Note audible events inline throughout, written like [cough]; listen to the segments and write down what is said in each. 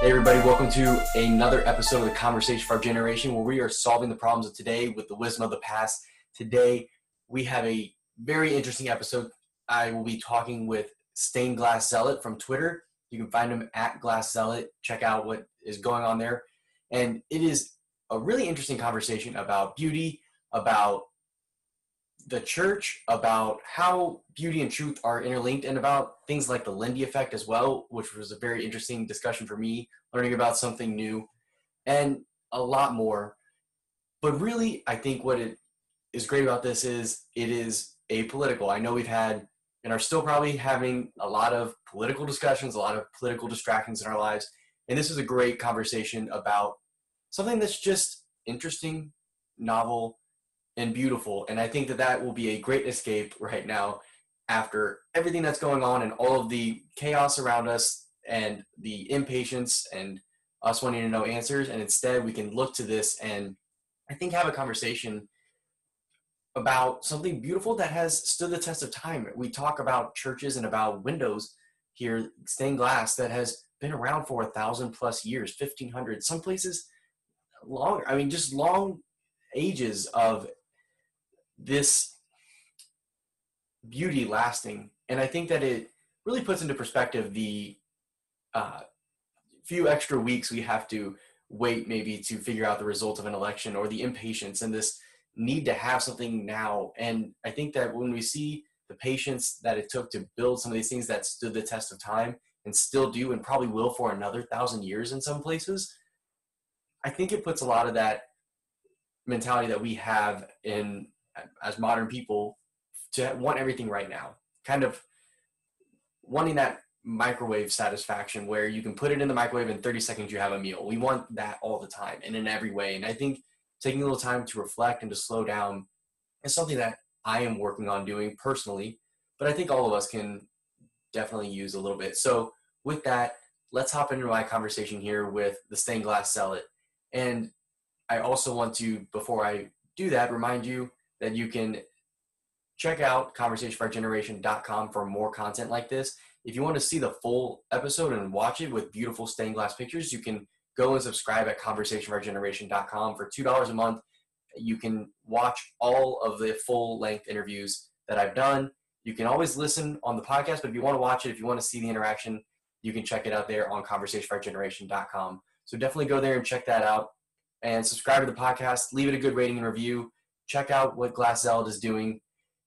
Hey, everybody, welcome to another episode of the Conversation for Our Generation where we are solving the problems of today with the wisdom of the past. Today, we have a very interesting episode. I will be talking with Stained Glass Zealot from Twitter. You can find him at Glass Zealot. Check out what is going on there. And it is a really interesting conversation about beauty, about the church, about how beauty and truth are interlinked, and about things like the Lindy effect as well, which was a very interesting discussion for me, learning about something new, and a lot more. But really, I think what it is great about this is it is apolitical. I know we've had and are still probably having a lot of political discussions, a lot of political distractions in our lives. And this is a great conversation about something that's just interesting, novel, and beautiful. And I think that that will be a great escape right now after everything that's going on and all of the chaos around us and the impatience and us wanting to know answers. And instead, we can look to this and I think have a conversation about something beautiful that has stood the test of time. We talk about churches and about windows here, stained glass that has been around for a thousand plus years, 1500, some places longer. I mean, just long ages of this beauty lasting. And I think that it really puts into perspective the uh, few extra weeks we have to wait maybe to figure out the result of an election or the impatience and this need to have something now. And I think that when we see the patience that it took to build some of these things that stood the test of time and still do and probably will for another thousand years in some places, I think it puts a lot of that mentality that we have in as modern people to want everything right now. Kind of wanting that microwave satisfaction where you can put it in the microwave in 30 seconds you have a meal. We want that all the time and in every way. And I think taking a little time to reflect and to slow down is something that I am working on doing personally, but I think all of us can definitely use a little bit. So, with that, let's hop into my conversation here with the stained glass zealot. And I also want to, before I do that, remind you that you can check out conversationforgeneration.com for more content like this. If you want to see the full episode and watch it with beautiful stained glass pictures, you can go and subscribe at conversationforgeneration.com for $2 a month. You can watch all of the full length interviews that I've done. You can always listen on the podcast, but if you want to watch it, if you want to see the interaction, you can check it out there on conversationforgeneration.com. So definitely go there and check that out and subscribe to the podcast. Leave it a good rating and review. Check out what Glass is doing.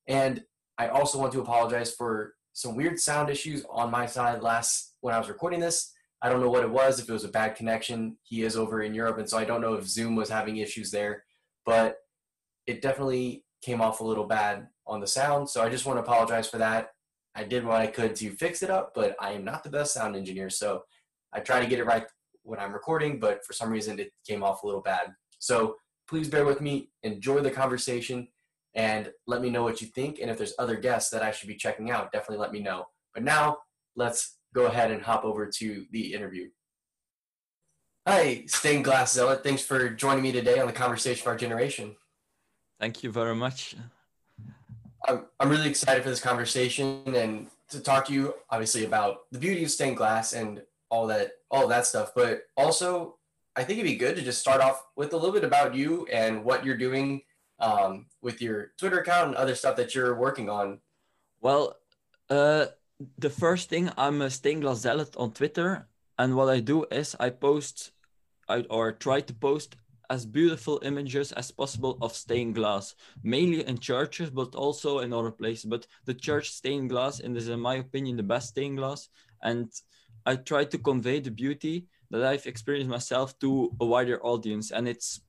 And I also want to apologize for some weird sound issues on my side last when I was recording this. I don't know what it was, if it was a bad connection. He is over in Europe, and so I don't know if Zoom was having issues there, but it definitely came off a little bad on the sound. So I just want to apologize for that. I did what I could to fix it up, but I am not the best sound engineer. So I try to get it right when I'm recording, but for some reason it came off a little bad. So please bear with me, enjoy the conversation, and let me know what you think. And if there's other guests that I should be checking out, definitely let me know. But now let's go ahead and hop over to the interview. Hi, Stained Glass Zealot. Thanks for joining me today on the Conversation for Our Generation. Thank you very much. I'm, I'm really excited for this conversation and to talk to you, obviously, about the beauty of stained glass and all that, all that stuff. But also, I think it'd be good to just start off with a little bit about you and what you're doing um, with your Twitter account and other stuff that you're working on. Well, uh, the first thing I'm a stained glass zealot on Twitter, and what I do is I post, I, or try to post as beautiful images as possible of stained glass, mainly in churches, but also in other places. But the church stained glass, and is in my opinion the best stained glass, and I try to convey the beauty that I've experienced myself to a wider audience, and it's,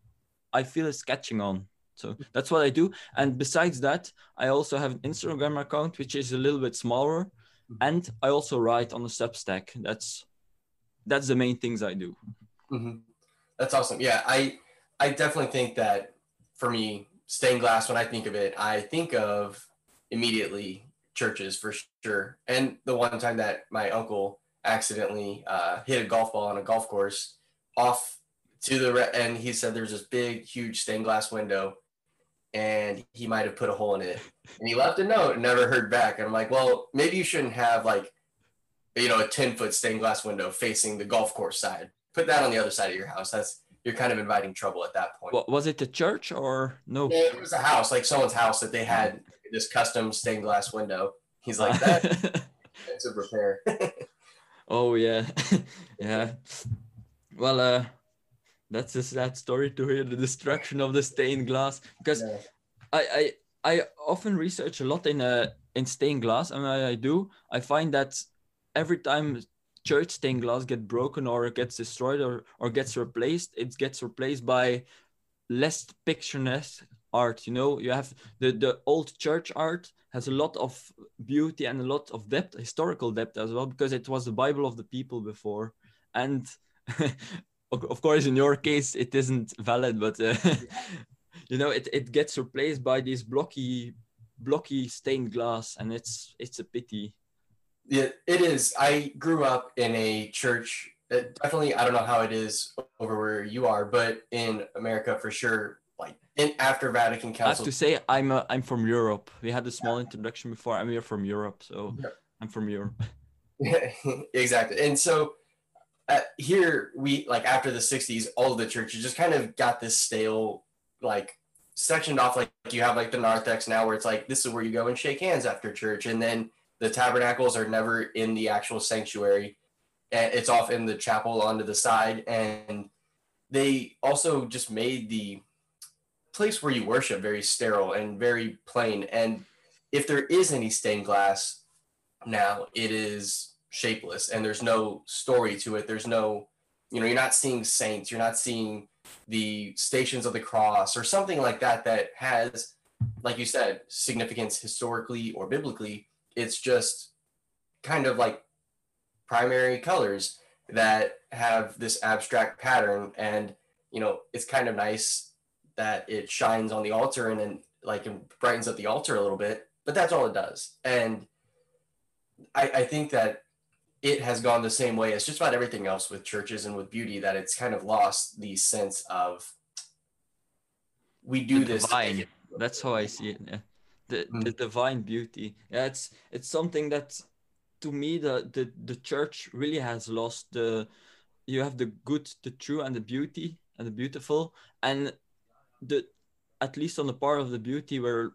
I feel it's catching on. So that's what I do. And besides that, I also have an Instagram account, which is a little bit smaller, and I also write on the Substack. That's that's the main things I do. Mm-hmm. That's awesome. Yeah, I I definitely think that for me, stained glass. When I think of it, I think of immediately churches for sure. And the one time that my uncle accidentally uh, hit a golf ball on a golf course off to the re- and he said there's this big, huge stained glass window and he might have put a hole in it. And he left a note and never heard back. And I'm like, well, maybe you shouldn't have like you know a 10 foot stained glass window facing the golf course side put that on the other side of your house that's you're kind of inviting trouble at that point What was it? the church or no? it was a house like someone's house that they had this custom stained glass window he's like that [laughs] it's a repair [laughs] oh yeah, [laughs] yeah. Well, uh, that's a sad story to hear the destruction of the stained glass because Yeah. I, I I often research a lot in uh in stained glass, and when I do, I find that every time church stained glass get broken or it gets destroyed or or gets replaced, it gets replaced by less picturesque art. You know, you have the the old church art has a lot of beauty and a lot of depth, historical depth as well, because it was the Bible of the people before, and. [laughs] of course, in your case, it isn't valid, but uh, [laughs] you know it, it gets replaced by this blocky blocky stained glass and it's it's a pity Yeah, it is. I grew up in a church. uh, definitely, I don't know how it is over where you are, but in America for sure. Like in after Vatican i have to say i'm uh, i'm from europe we had a small introduction before i'm here from europe so Yeah. i'm from europe [laughs] [laughs] exactly. And so uh, here we like after the '60s, all of the churches just kind of got this stale, like sectioned off. Like you have like the narthex now, where it's like this is where you go and shake hands after church, and then the tabernacles are never in the actual sanctuary, and it's off in the chapel onto the side, and they also just made the place where you worship very sterile and very plain. And if there is any stained glass now, it is shapeless and there's no story to it. There's no, you know, you're not seeing saints, you're not seeing the stations of the cross or something like that that has, like you said, significance historically or biblically. It's just kind of like primary colors that have this abstract pattern and you know it's kind of nice that it shines on the altar and then like it brightens up the altar a little bit but that's all it does and I, I think that it has gone the same way as just about everything else with churches and with beauty that it's kind of lost the sense of we do The this divine. that's how i see it yeah. the Mm. the divine beauty yeah it's it's something that to me the the the church really has lost the you have the good the true and the beauty and the beautiful and the at least on the part of the beauty we're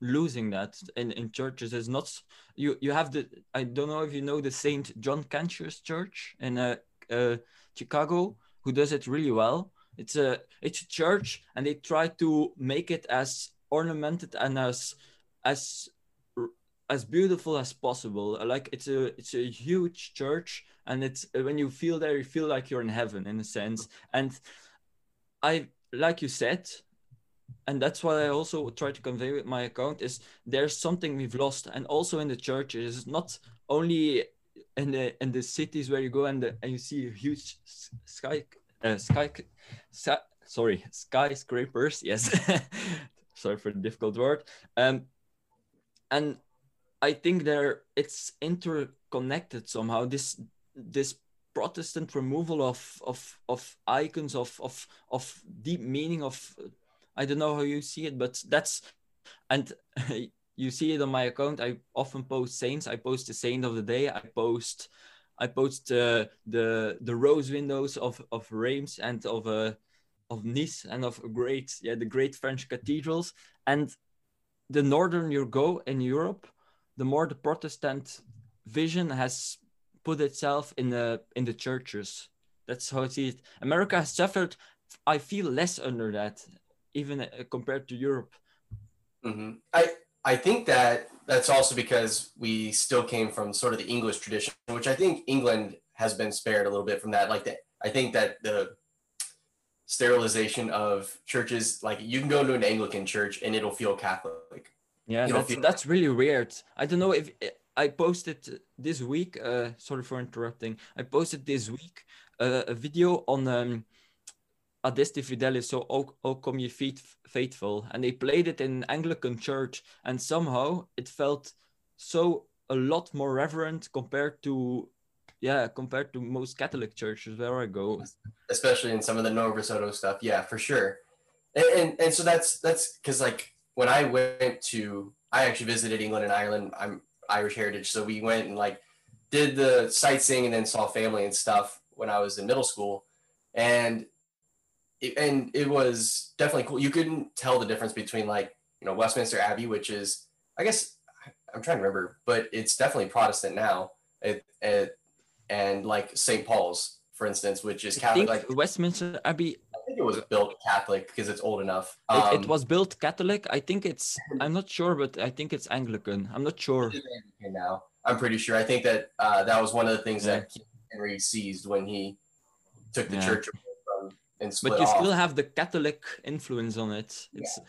losing that in in churches. Is not you you have the i don't know if you know the saint john cantius church in uh, uh chicago who does it really well. It's a it's a church and they try to make it as ornamented and as as as beautiful as possible. Like it's a it's a huge church and it's when you feel there you feel like you're in heaven in a sense. And i like you said and that's what i also try to convey with my account is there's something we've lost. And also in the churches it's not only in the in the cities where you go and, the, and you see huge sky uh, sky sa- sorry skyscrapers yes. [laughs] Sorry for the difficult word. Um and i think there it's interconnected somehow this this protestant removal of of of icons of of of deep meaning of i don't know how you see it but that's and [laughs] you see it on my account. I often post saints. I post the saint of the day. I post i post uh, the the rose windows of of reims and of uh, of nice and of great yeah the great french cathedrals. And the northern you go in europe the more the protestant vision has put itself in the in the churches that's how i see it america has suffered i feel less under that even uh, compared to europe Mhm. I I think that that's also because we still came from sort of the English tradition, which I think England has been spared a little bit from that. Like that, I think that the sterilization of churches, like you can go to an Anglican church and it'll feel Catholic. Yeah, that's, feel- that's really weird. I don't know if I posted this week. Uh, sorry for interrupting. I posted this week uh, a video on um, Adeste Fidelis, so O, o Come Ye Faithful, and they played it in an Anglican church, and somehow it felt so a lot more reverent compared to, yeah, compared to most Catholic churches where I go. especially in some of the Novus Ordo stuff. Yeah, for sure. And and, and so that's that's because like when I went to I actually visited England and Ireland. I'm Irish heritage, so we went and like did the sightseeing and then saw family and stuff when I was in middle school, and it, and it was definitely cool. You couldn't tell the difference between like you know Westminster Abbey, which is I guess I'm trying to remember, but it's definitely Protestant now. It, it and like St. Paul's, for instance, which is Catholic. Like Westminster Abbey. I think it was built Catholic because it's old enough. Um, it, it, um, was built Catholic. I think it's. I'm not sure, but I think it's Anglican. I'm not sure. Now I'm pretty sure. I think that uh, that was one of the things yeah. that Henry seized when he took the yeah. church from and split But you off. still have the Catholic influence on it. It's. Yeah.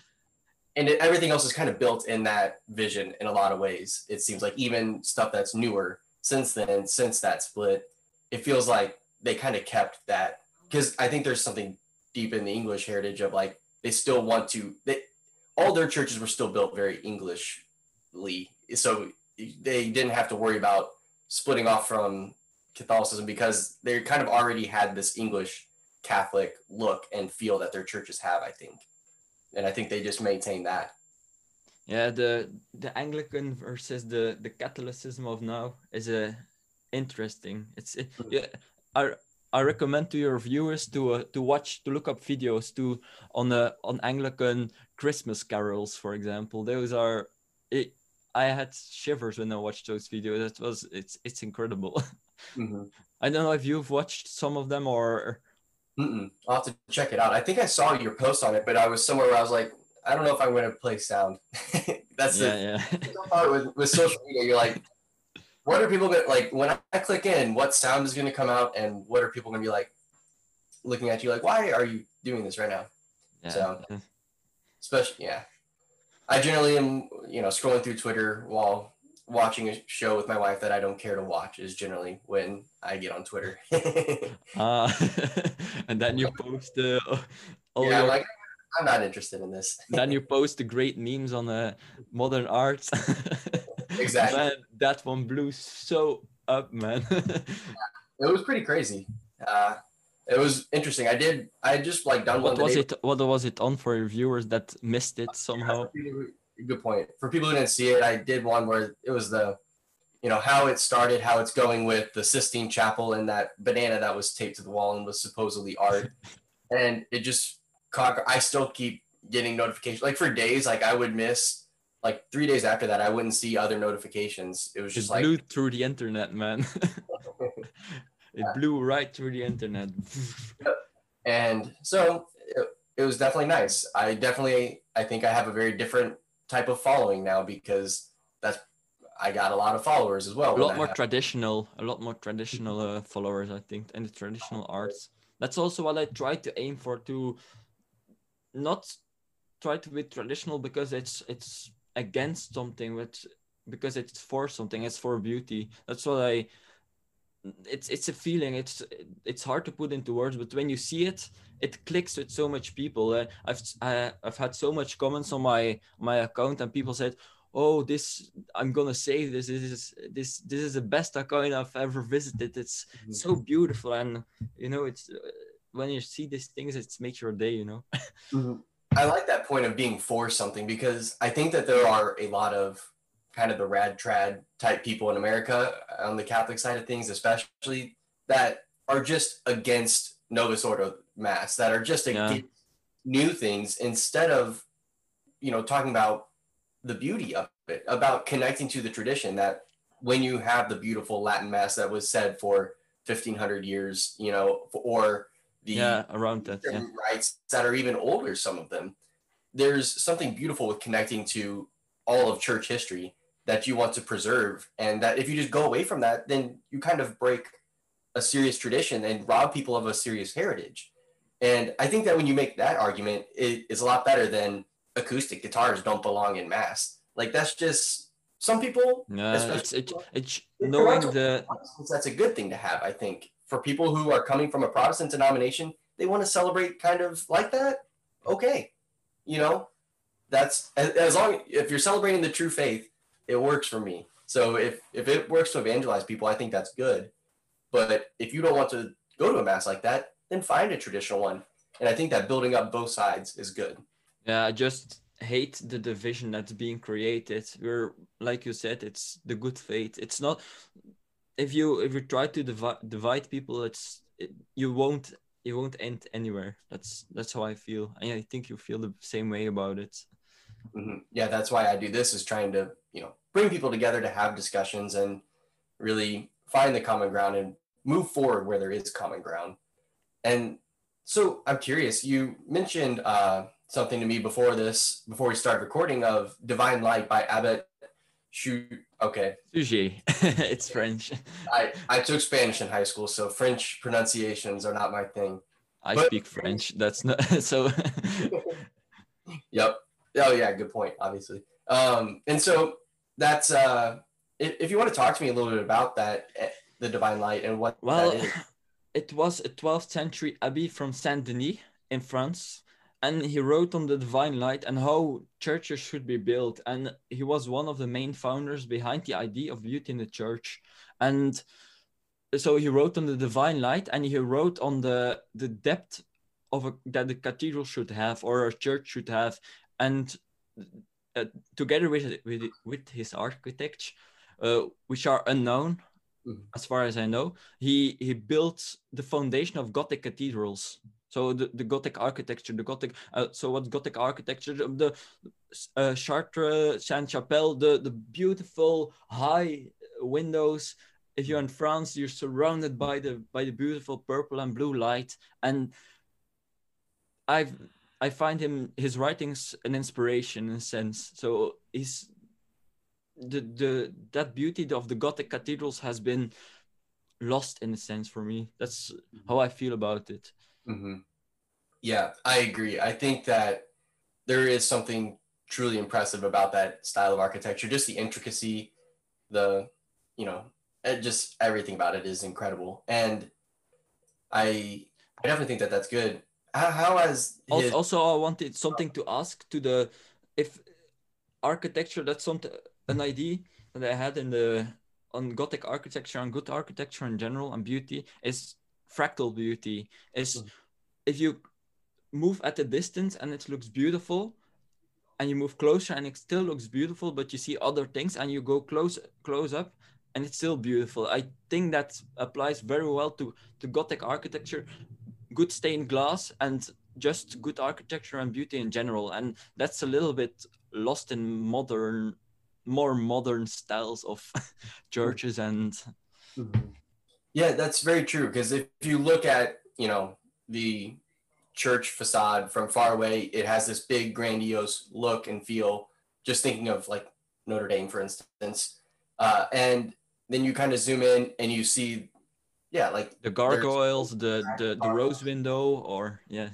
And it, everything else is kind of built in that vision in a lot of ways. It seems like even stuff that's newer since then, since that split, it feels like they kind of kept that because I think there's something deep in the English heritage of like they still want to. They all their churches were still built very Englishly, so they didn't have to worry about splitting off from Catholicism because they kind of already had this English Catholic look and feel that their churches have. I think, and I think they just maintain that. Yeah, the the Anglican versus the the Catholicism of now is a uh, interesting. It's it, hmm. yeah, I I recommend to your viewers to uh, to watch to look up videos to on the uh, on Anglican Christmas carols, for example. Those are it, I had shivers when I watched those videos. It was it's it's incredible. [laughs] Mm-hmm. I don't know if you've watched some of them or. Mm-mm. I'll have to check it out. I think I saw your post on it, but I was somewhere where I was like, I don't know if I'm going to play sound. [laughs] That's yeah, the yeah. [laughs] with, with social media. You're like, what are people to like when I click in? What sound is going to come out, and what are people going to be like looking at you like, why are you doing this right now? Yeah. So, especially yeah, I generally am, you know, scrolling through Twitter while watching a show with my wife that I don't care to watch is generally when I get on Twitter. [laughs] uh, [laughs] and then you post uh, all yeah, your... like I'm not interested in this. then you [laughs] post the great memes on the modern art. Exactly. Man, that one blew so up, man. [laughs] it was pretty crazy. Uh, it was interesting. I did. I just like done what was it? What was it on for your viewers that missed it somehow? Good point. For people who didn't see it, I did one where it was the, you know, how it started, how it's going with the Sistine Chapel and that banana that was taped to the wall and was supposedly art, [laughs] and it just. I still keep getting notifications. Like for days, like I would miss. Like three days after that, I wouldn't see other notifications. It was just it like blew through the internet, man. [laughs] It blew right through the internet. [laughs] and so it, it was definitely nice. I definitely, I think I have a very different type of following now because that's I got a lot of followers as well. A lot more traditional, a lot more traditional uh, followers, I think, and the traditional arts. That's also what I try to aim for to not try to be traditional because it's it's against something, but because it's for something. It's for beauty. That's what I it's it's a feeling it's it's hard to put into words but when you see it it clicks with so much people uh, i've uh, i've had so much comments on my my account and people said oh this i'm gonna save this this is this this is the best account i've ever visited it's mm-hmm. so beautiful and you know it's uh, when you see these things it makes your day you know [laughs] mm-hmm. I like that point of being for something because i think that there are a lot of kind of the rad trad type people in America on the Catholic side of things, especially that are just against Novus Ordo Mass, that are just against yeah. new things instead of, you know, talking about the beauty of it, about connecting to the tradition that when you have the beautiful Latin Mass that was said for 1500 years, you know, or the yeah, around that yeah. rites that are even older, some of them, there's something beautiful with connecting to all of church history that you want to preserve and that if you just go away from that then you kind of break a serious tradition and rob people of a serious heritage. And i think that when you make that argument it is a lot better than acoustic guitars don't belong in mass. Like that's just some people no, it's, it, it's knowing the that's a good thing to have i think for people who are coming from a protestant denomination they want to celebrate kind of like that okay you know that's as long if you're celebrating the true faith it works for me. So if if it works to evangelize people, I think that's good. But if you don't want to go to a mass like that, then find a traditional one. And I think that building up both sides is good. Yeah, I just hate the division that's being created. We're like you said, it's the good faith. It's not if you if you try to divide divide people, it's it, you won't you won't end anywhere. That's that's how I feel. And I think you feel the same way about it. Mm-hmm. Yeah, that's why I do this is trying to you know bring people together to have discussions and really find the common ground and move forward where there is common ground. And so I'm curious. You mentioned uh, something to me before this, before we started recording, of "Divine Light" by Abbot Okay. Suger. [laughs] it's French. I, I took Spanish in high school, so French pronunciations are not my thing. I but, speak French. That's not [laughs] so. [laughs] yep. Oh yeah, good point. Obviously. Um, and so that's uh, if, if you want to talk to me a little bit about that, eh, the divine light, and what well, it was a 12th century abbey from Saint Denis in France and he wrote on the divine light and how churches should be built. And he was one of the main founders behind the idea of beauty in the church. And so he wrote on the divine light and he wrote on the the depth of a, that the cathedral should have or a church should have. And uh, together with, with with his architects uh, which are unknown mm-hmm. as far as i know he he built the foundation of gothic cathedrals so the, the Gothic architecture, the Gothic, uh, so what Gothic architecture, the uh, Chartres, Sainte-Chapelle, the, the beautiful high windows. If you're in France, you're surrounded by the by the beautiful purple and blue light. And I've I find him his writings an inspiration in a sense. So he's the the that beauty of the Gothic cathedrals has been lost in a sense for me. That's how I feel about it. Mm-hmm. Yeah, I agree. I think that there is something truly impressive about that style of architecture. Just the intricacy, the, you know, just everything about it is incredible. And I, I definitely think that that's good. How, how has his... also I wanted something to ask to the if architecture that's something an idea that I had in the on Gothic architecture and good architecture in general and beauty is fractal beauty is mm-hmm. if you move at a distance and it looks beautiful and you move closer and it still looks beautiful but you see other things and you go close close up and it's still beautiful i think that applies very well to to gothic architecture good stained glass and just good architecture and beauty in general and that's a little bit lost in modern more modern styles of [laughs] churches and mm-hmm. Yeah, that's very true. Because if you look at, you know, the church facade from far away, it has this big, grandiose look and feel. Just thinking of like Notre Dame, for instance. Uh, and then you kind of zoom in and you see, yeah, like the gargoyles, the the, the rose window, or yeah.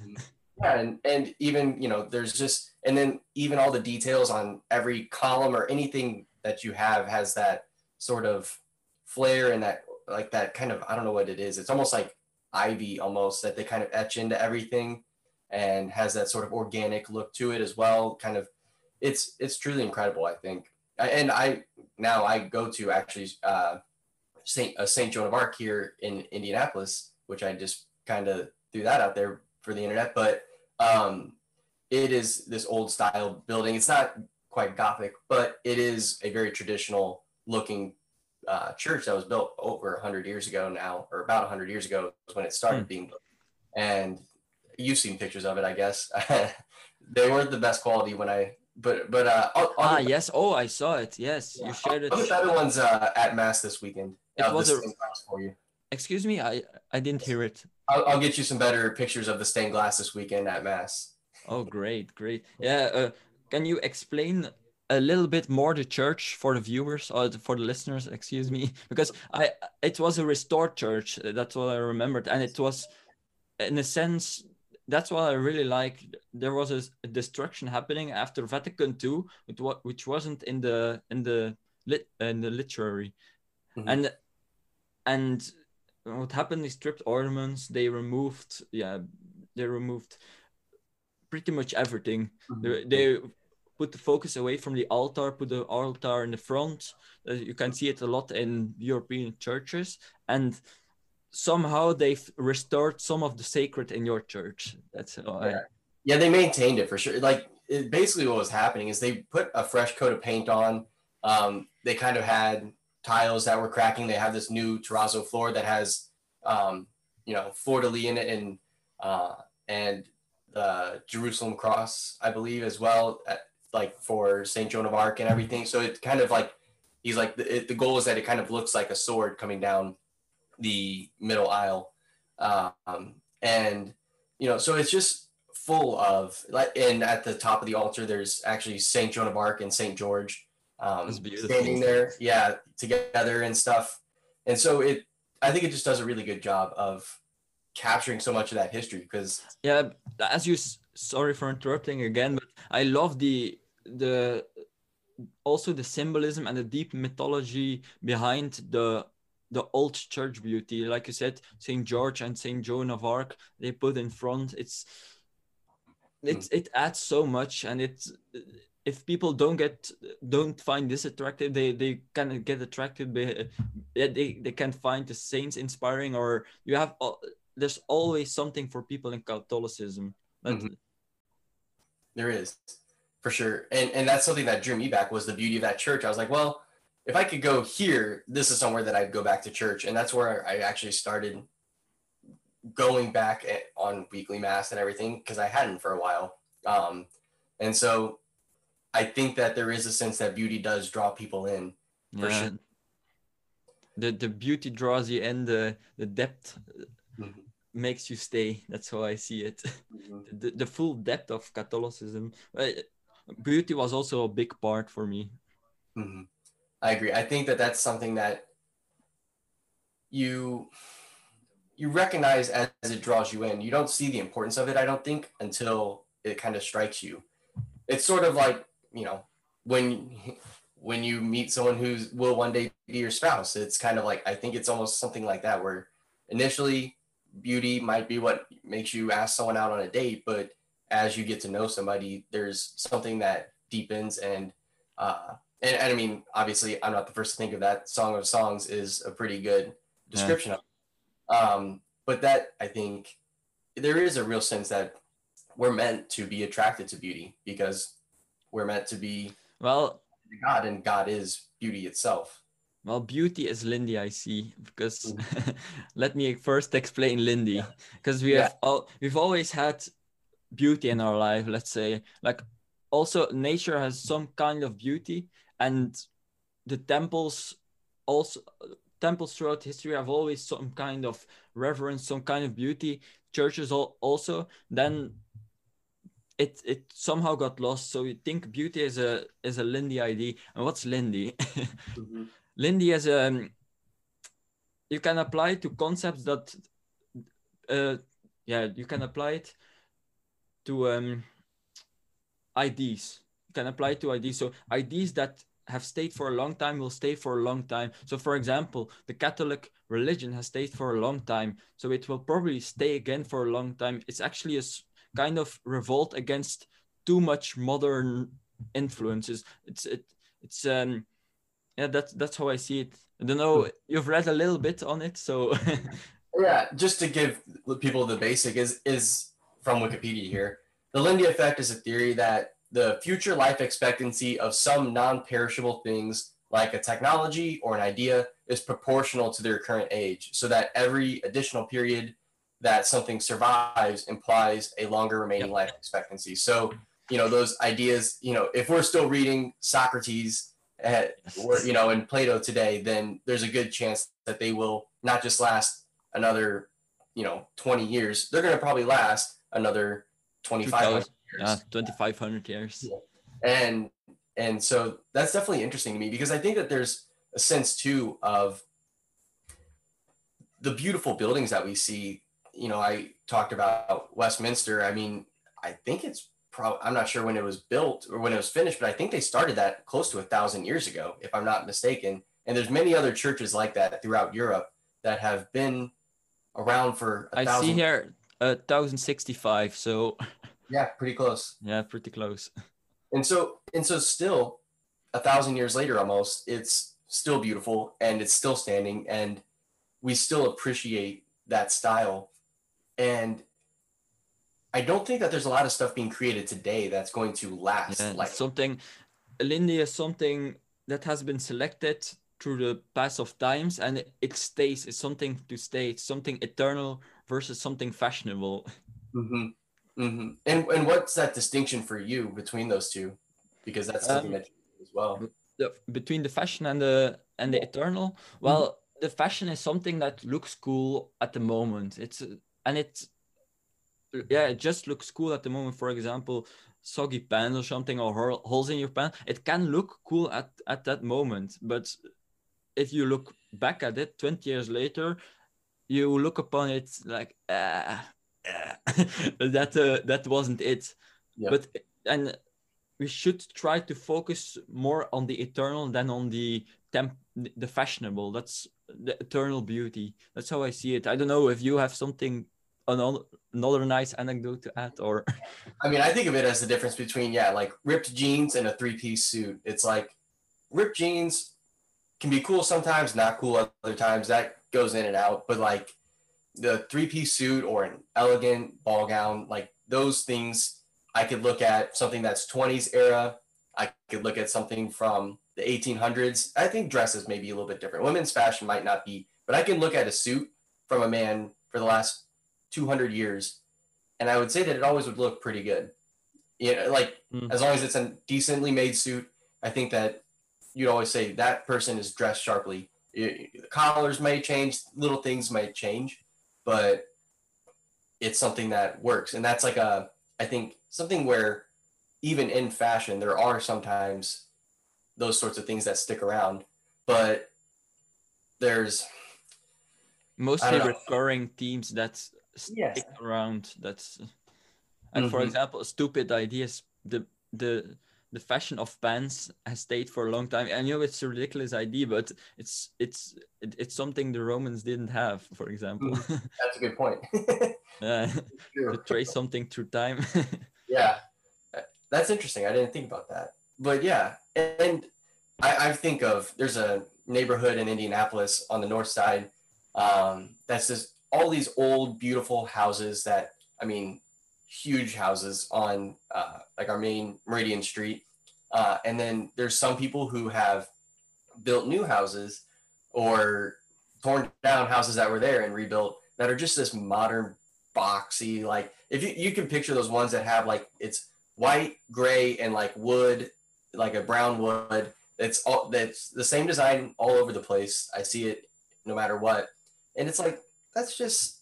Yeah, and, and even, you know, there's just, and then even all the details on every column or anything that you have has that sort of flair and that like that kind of I don't know what it is. It's almost like ivy almost that they kind of etch into everything and has that sort of organic look to it as well. Kind of it's it's truly incredible, I think. And I now I go to actually uh, Saint uh, Saint Joan of Arc here in Indianapolis, which I just kind of threw that out there for the internet, but um, it is this old style building. It's not quite gothic, but it is a very traditional looking uh, church that was built over 100 years ago now, or about 100 years ago was when it started hmm. being built. And you've seen pictures of it, I guess. [laughs] they weren't the best quality when I, but but uh. Ah yes, oh I saw it. Yes, yeah, you shared it. The other one's uh, at mass this weekend. It was a. For you. Excuse me, I I didn't hear it. I'll, I'll, get you some better pictures of the stained glass this weekend at mass. Oh great, great. [laughs] Yeah, uh, can you explain a little bit more the church for the viewers or for the listeners excuse me [laughs] because i it was a restored church that's what i remembered and it was in a sense that's what i really like there was a, destruction happening after vatican ii which wasn't in the in the lit in the literary mm-hmm. and and what happened is stripped ornaments they removed yeah they removed pretty much everything mm-hmm. they, they put the focus away from the altar, put the altar in the front. Uh, you can see it a lot in European churches, and somehow they've restored some of the sacred in your church. That's how yeah. I... yeah, they maintained it for sure. Like it, basically, what was happening is they put a fresh coat of paint on. Um, they kind of had tiles that were cracking. They have this new terrazzo floor that has, um, you know, fleur de lis in it and uh, and the Jerusalem cross, I believe, as well, at, like for Saint Joan of Arc and everything. So it kind of like he's like the, it, the goal is that it kind of looks like a sword coming down the middle aisle, um, and you know, so it's just full of like, and at the top of the altar, there's actually Saint Joan of Arc and Saint George um, standing there, yeah, together and stuff. And so it, I think it just does a really good job of capturing so much of that history because yeah, as you sorry for interrupting again, but I love the the also the symbolism and the deep mythology behind the the old church beauty like you said saint george and saint joan of arc they put in front it's it's mm. it adds so much and it's if people don't get don't find this attractive they they kind of get attracted by they, they can't find the saints inspiring or you have there's always something for people in catholicism mm-hmm. there is for sure and and that's something that drew me back was the beauty of that church i was like well if i could go here this is somewhere that i'd go back to church and that's where i actually started going back on weekly mass and everything because i hadn't for a while um, and so I think that there is a sense that beauty does draw people in. yeah. Sure. The the beauty draws you in. The the depth mm-hmm. makes you stay. That's how I see it. Mm-hmm. The, the full depth of Catholicism. Beauty was also a big part for me. Mm-hmm. I agree. I think that that's something that you you recognize as, as it draws you in. You don't see the importance of it. I don't think until it kind of strikes you. It's sort of like you know when when you meet someone who will one day be your spouse it's kind of like i think it's almost something like that where initially beauty might be what makes you ask someone out on a date but as you get to know somebody there's something that deepens and uh and, and i mean obviously i'm not the first to think of that song of songs is a pretty good description yeah. of it. um but that i think there is a real sense that we're meant to be attracted to beauty because we're meant to be well God, and God is beauty itself. Well, beauty is Lindy, I see. Because mm. [laughs] let me first explain Lindy. Because we yeah. have all we've always had beauty in our life. Let's say, like, also nature has some kind of beauty, and the temples also temples throughout history have always some kind of reverence, some kind of beauty. Churches also. Then it it somehow got lost. So you think beauty is a is a Lindy ID, and what's Lindy? [laughs] mm-hmm. Lindy is a um, you can apply to concepts that uh, yeah you can apply it to um, IDs. You can apply to IDs. So IDs that have stayed for a long time will stay for a long time. So, for example, the Catholic religion has stayed for a long time, so it will probably stay again for a long time. It's actually a kind of revolt against too much modern influences. It's it it's um yeah that's that's how I see it. I don't know. You've read a little bit on it, so [laughs] yeah. Just to give people the basic is is from Wikipedia here. The Lindy effect is a theory that the future life expectancy of some non-perishable things like a technology or an idea is proportional to their current age so that every additional period that something survives implies a longer remaining yep. life expectancy. So, you know, those ideas, you know, if we're still reading Socrates, eh, at, or, you know, in Plato today, then there's a good chance that they will not just last another, you know, 20 years. They're going to probably last another 2,500 ah, years. Yeah, 2,500 years. And, and so that's definitely interesting to me because I think that there's a sense too of the beautiful buildings that we see you know, I talked about Westminster. I mean, I think it's probably, I'm not sure when it was built or when it was finished, but I think they started that close to a thousand years ago, if I'm not mistaken. And there's many other churches like that throughout Europe that have been around for I thousand... see here uh, 1065. So [laughs] yeah, pretty close. Yeah, pretty close. And so, and so still a thousand years later, almost it's still beautiful and it's still standing and we still appreciate that style and I don't think that there's a lot of stuff being created today that's going to last. Yeah, like something, Lindy is something that has been selected through the pass of times and it, it stays it's something to stay it's something eternal versus something fashionable Mm-hmm. Mm-hmm. And and what's that distinction for you between those two? Because that's something Um, that as well. the, between the fashion and the and the eternal well the fashion is something that looks cool at the moment it's and it's yeah it just looks cool at the moment for example soggy pants or something or holes in your pants it can look cool at at that moment but if you look back at it 20 years later you look upon it like ah, ah, [laughs] that uh, that wasn't it. Yeah. but and we should try to focus more on the eternal than on the temp the fashionable. That's the eternal beauty. That's how i see it. I don't know if you have something another, another nice anecdote to add or [laughs] I mean, I think of it as the difference between yeah, like ripped jeans and a three-piece suit. It's like ripped jeans can be cool sometimes, not cool other times. That goes in and out. But like the three-piece suit or an elegant ball gown, like those things, I could look at something that's 20s era. I could look at something from the 1800s. I think dresses may be a little bit different. Women's fashion might not be, but I can look at a suit from a man for the last 200 years and I would say that it always would look pretty good. You know, like Mm. as long as it's a decently made suit, I think that you'd always say that person is dressed sharply. The collars may change, little things might change, but it's something that works. And that's like a, I think something where even in fashion, there are sometimes those sorts of things that stick around, but there's, mostly recurring themes that stick Yes. around that's and for Mhm. example stupid ideas the the the fashion of pants has stayed for a long time i know it's a ridiculous idea but it's it's it, it's something the romans didn't have for example that's a good point. [laughs] [laughs] uh, to trace something through time [laughs] Yeah, that's interesting. I didn't think about that. But yeah, and I, I think of there's a neighborhood in Indianapolis on the north side um, that's just all these old, beautiful houses that I mean, huge houses on uh, like our main Meridian Street. Uh, and then there's some people who have built new houses or torn down houses that were there and rebuilt that are just this modern boxy like if you, you can picture those ones that have like it's white gray and like wood like a brown wood. It's all that's the same design all over the place. I see it no matter what. And it's like that's just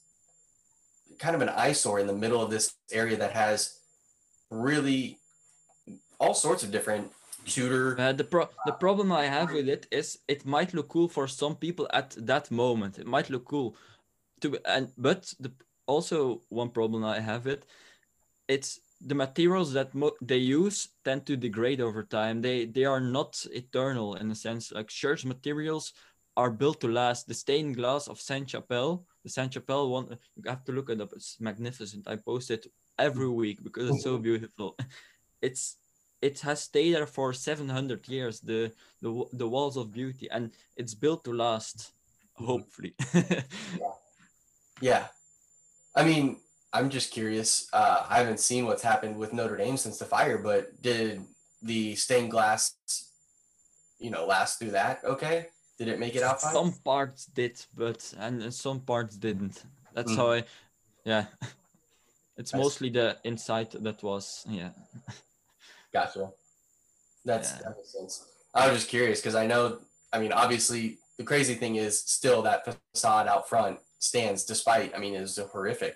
kind of an eyesore in the middle of this area that has really all sorts of different tudor Uh, the pro- the problem I have with it is it might look cool for some people at that moment. It might look cool to and but the also one problem I have it it's the materials that mo- they use tend to degrade over time. They they are not eternal in a sense. Like church materials are built to last. The stained glass of Sainte-Chapelle, the Sainte-Chapelle one, you have to look it up. It's magnificent. I post it every week because it's so [laughs] beautiful. It's it has stayed there for 700 years the the, the walls of beauty and it's built to last Mhm. hopefully [laughs] Yeah. I mean, I'm just curious. Uh, I haven't seen what's happened with Notre Dame since the fire, but did the stained glass, you know, last through that? Okay. Did it make it out fine? some parts did but and some parts didn't that's Mm. how i yeah [laughs] it's mostly the inside that was yeah [laughs] Gotcha. That's Yeah. that makes sense. I was just curious because I know. I mean, obviously, the crazy thing is still that facade out front stands, despite. I mean, it's horrific.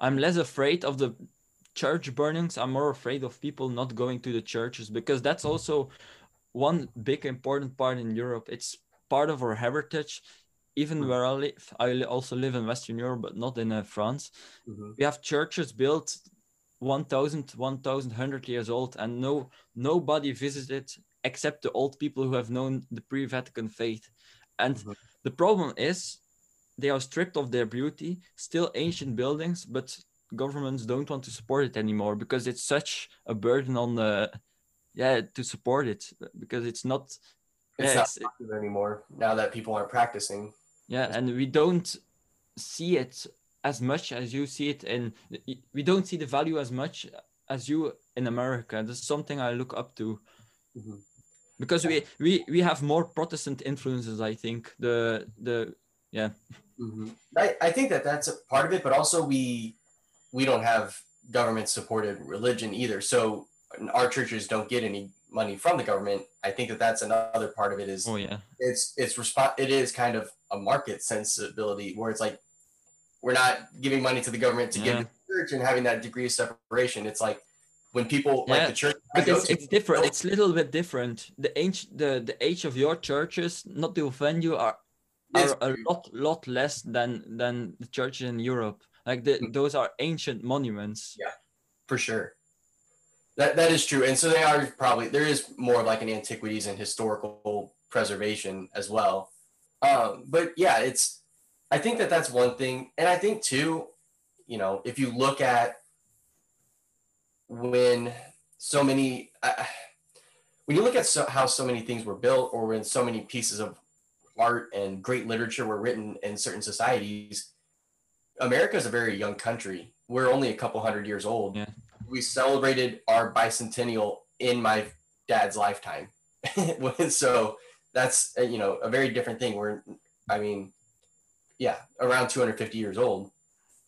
i'm less afraid of the church burnings i'm more afraid of people not going to the churches because that's also one big important part in europe it's part of our heritage even Mm. where i live i also live in western europe but not in uh, france Mhm. we have churches built 1000 1100 years old and no nobody visited except the old people who have known the pre-vatican faith and Mhm. the problem is they are stripped of their beauty still ancient buildings but governments don't want to support it anymore because it's such a burden on the yeah to support it because it's not It's yeah, not it's- popular anymore now that people aren't practicing. yeah and we don't see it as much as you see it in we don't see the value as much as you in america that's something i look up to Mhm. because we we we have more Protestant influences. I think the the yeah. Mm-hmm. I, I think that that's a part of it, but also we we don't have government supported religion either. So our churches don't get any money from the government. I think that that's another part of it. Is oh yeah, it's it's resp- It is kind of a market sensibility where it's like we're not giving money to the government to yeah. give to the church and having that degree of separation. It's like when people yeah. like the church but it's, it's different it's a little bit different the age the the age of your churches not to offend you are are a lot lot less than than the churches in europe like the, mm-hmm. those are ancient monuments yeah for sure that that is true. And so they are probably there is more of like an antiquities and historical preservation as well. Um but yeah it's i think that that's one thing. And i think too you know if you look at when so many uh, when you look at so, how so many things were built or when so many pieces of art and great literature were written in certain societies america is a very young country. We're only a couple hundred years old. Yeah. We celebrated our bicentennial in my dad's lifetime [laughs] so that's uh, you know a very different thing we're i mean yeah around 250 years old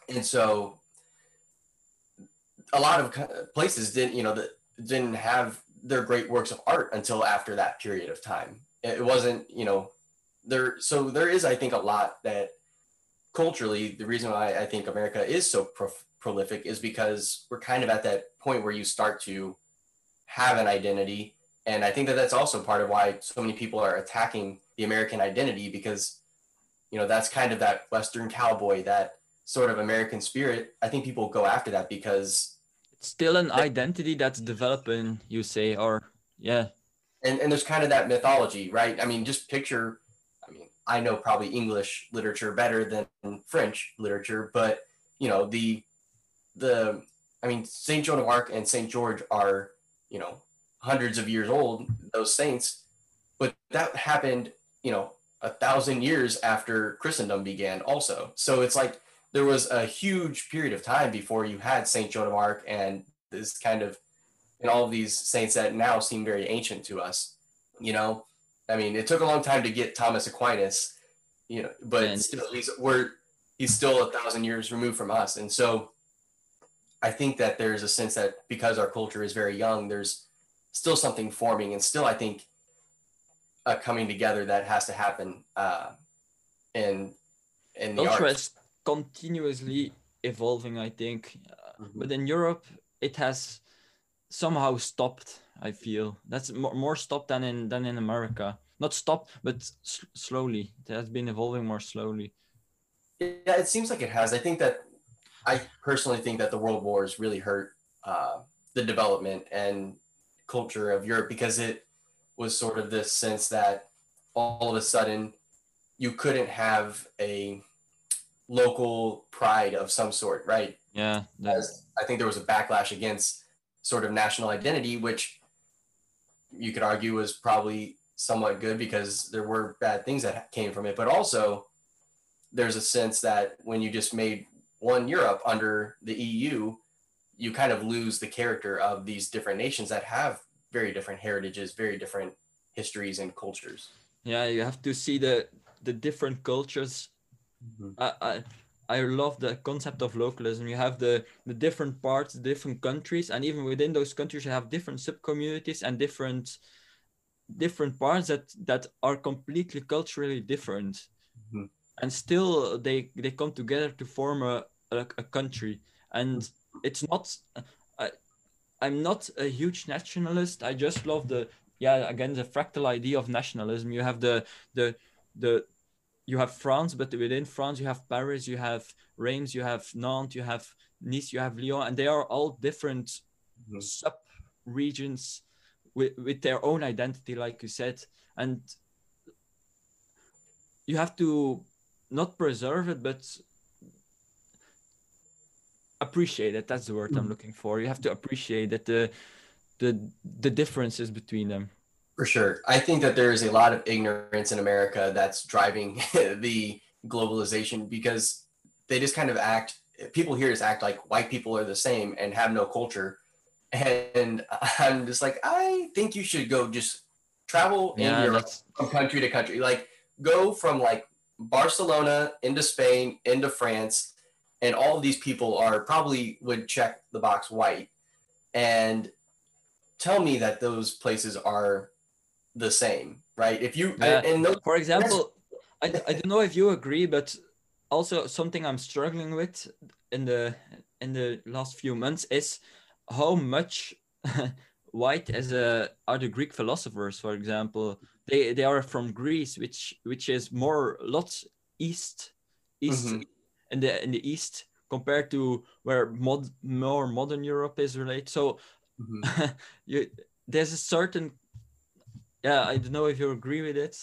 and so a lot of places didn't, you know, that didn't have their great works of art until after that period of time. It wasn't, you know, there. So there is, I think, a lot that culturally, the reason why I think America is so prolific is because we're kind of at that point where you start to have an identity. And I think that that's also part of why so many people are attacking the American identity because, you know, that's kind of that Western cowboy, that sort of American spirit. I think people go after that because it's still an identity that's developing you say or yeah and and there's kind of that mythology right i mean just picture i mean i know probably english literature better than french literature but you know the the i mean saint joan of arc and saint george are you know hundreds of years old those saints but that happened you know a thousand years after christendom began also so it's like there was a huge period of time before you had Saint Joan of Arc and this kind of and all of these saints that now seem very ancient to us. You know, I mean, it took a long time to get Thomas Aquinas, you know, but and still, he's we're he's still a thousand years removed from us, and so I think that there's a sense that because our culture is very young, there's still something forming, and still I think a coming together that has to happen. Uh, and in the arts continuously evolving, I think. Mm-hmm. But in Europe, it has somehow stopped. I feel that's more, more stopped than in than in America. Not stopped, but s- slowly. It has been evolving more slowly. Yeah, it seems like it has. I think that I personally think that the world wars really hurt uh, the development and culture of Europe because it was sort of this sense that all of a sudden you couldn't have a local pride of some sort, right? Yeah. As I think there was a backlash against sort of national identity, which you could argue was probably somewhat good because there were bad things that came from it. But also, there's a sense that when you just made one Europe under the EU, you kind of lose the character of these different nations that have very different heritages, very different histories and cultures. Yeah, you have to see the the different cultures Mm-hmm. I, I I love the concept of localism. You have the the different parts, different countries, and even within those countries, you have different sub communities and different different parts that that are completely culturally different, mm-hmm. And still they they come together to form a a, a country. And mm-hmm. it's not. I, I'm not a huge nationalist. I just love the yeah again the fractal idea of nationalism. You have the the the you have France, but within France you have Paris, you have Reims, you have Nantes, you have Nice, you have Lyon, and they are all different mm-hmm. sub regions with, with their own identity, like you said. And you have to not preserve it, but appreciate it. That's the word mm-hmm. I'm looking for. You have to appreciate that the the the differences between them. For sure. I think that there is a lot of ignorance in America that's driving [laughs] the globalization because they just kind of act, people here just act like white people are the same and have no culture. And [laughs] I'm just like, I think you should go just travel in Yeah, that's from country to country. Like go from like Barcelona into Spain into France, and all of these people are probably would check the box white, and tell me that those places are the same, right? If you Yeah. and, those, For example, I, I don't know if you agree, but also something I'm struggling with in the in the last few months is how much [laughs] white as a are the Greek philosophers, for example. They they are from Greece, which which is more lots east east Mhm. in the in the east compared to where mod, more modern Europe is related. So Mhm. [laughs] you there's a certain yeah, I don't know if you agree with it.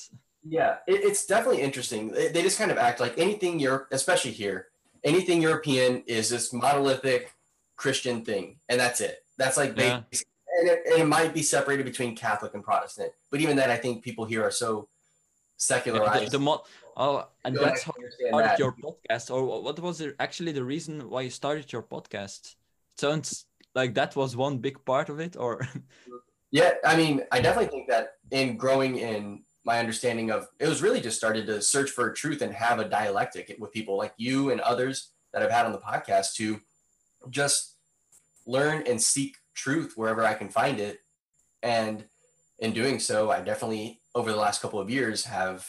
Yeah, it, it's definitely interesting. They, they just kind of act like anything Europe, especially here, anything European is this monolithic Christian thing, and that's it. That's like Yeah. basic, and, it, and it might be separated between Catholic and Protestant, but even then, I think people here are so Yeah, secularized. the, the mo- oh, and that's how you started that. your podcast, or what was it actually the reason why you started your podcast? It sounds like that was one big part of it, or [laughs] Yeah, I mean, I definitely think that in growing in my understanding of it was really just started to search for truth and have a dialectic with people like you and others that I've had on the podcast to just learn and seek truth wherever I can find it. And in doing so, I definitely over the last couple of years have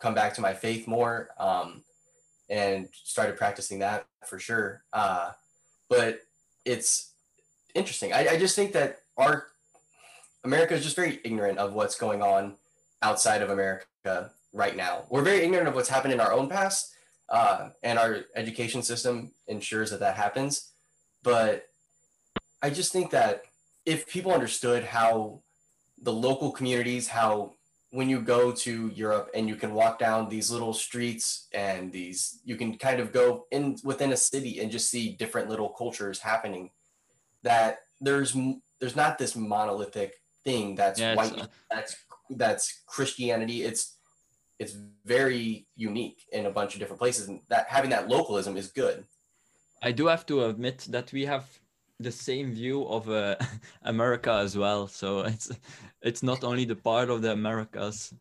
come back to my faith more um, and started practicing that for sure. Uh, but it's interesting. I, I just think that our America is just very ignorant of what's going on outside of America right now. We're very ignorant of what's happened in our own past, uh, and our education system ensures that that happens. But I just think that if people understood how the local communities, how when you go to Europe and you can walk down these little streets and these, you can kind of go in within a city and just see different little cultures happening. That there's there's not this monolithic thing that's Yeah, white uh, that's that's Christianity. It's it's very unique in a bunch of different places, and that having that localism is good. I do have to admit that we have the same view of uh, [laughs] America as well. So it's it's not only the part of the Americas.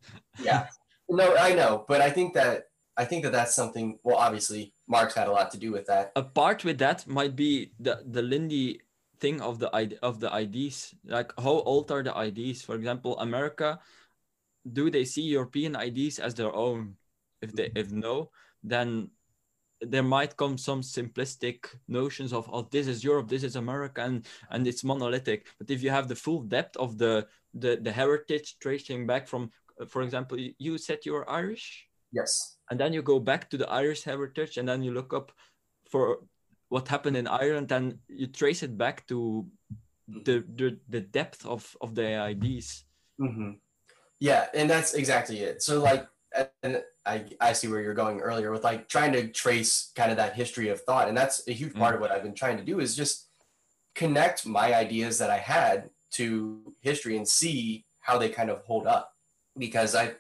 Yeah, no, I know, but I think that I think that that's something. Well, obviously, Marx had a lot to do with that. A part with that might be the the Lindy thing of the id- of the IDs. Like how old are the IDs? For example, America, do they see European IDs as their own? If they if no, then there might come some simplistic notions of oh this is Europe, this is America, and and it's monolithic. But if you have the full depth of the the, the heritage tracing back from, for example, you- said you were Irish Yes. and then you go back to the Irish heritage and then you look up for what happened in Ireland and you trace it back to the the, the depth of of the IDs. hmm Yeah, and that's exactly it. So like, and I I see where you're going earlier with like trying to trace kind of that history of thought, and that's a huge mm. part of what I've been trying to do is just connect my ideas that I had to history and see how they kind of hold up, because I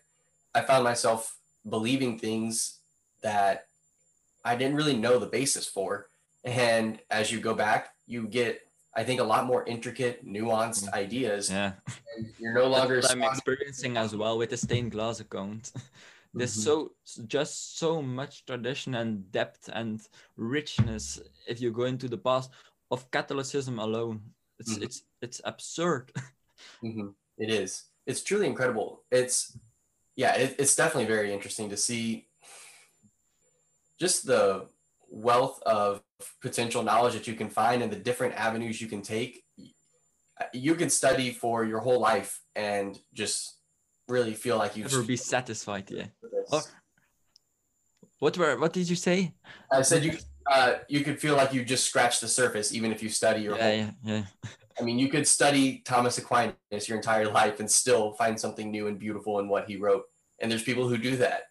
I found myself believing things that I didn't really know the basis for, and as you go back, you get I think a lot more intricate, nuanced ideas, Yeah, and you're no longer I'm experiencing as well with the stained glass account. [laughs] There's Mhm. so just so much tradition and depth and richness if you go into the past of Catholicism alone. It's Mhm. it's it's absurd. [laughs] Mhm. It is. It's truly incredible. It's yeah, it, it's definitely very interesting to see just the wealth of potential knowledge that you can find and the different avenues you can take. You can study for your whole life and just really feel like you've Never be satisfied. Yeah. Oh. What were what did you say? I said you uh, you could feel like you just scratched the surface even if you study your Yeah, whole yeah, yeah. I mean, you could study Thomas Aquinas your entire life and still find something new and beautiful in what he wrote. And there's people who do that.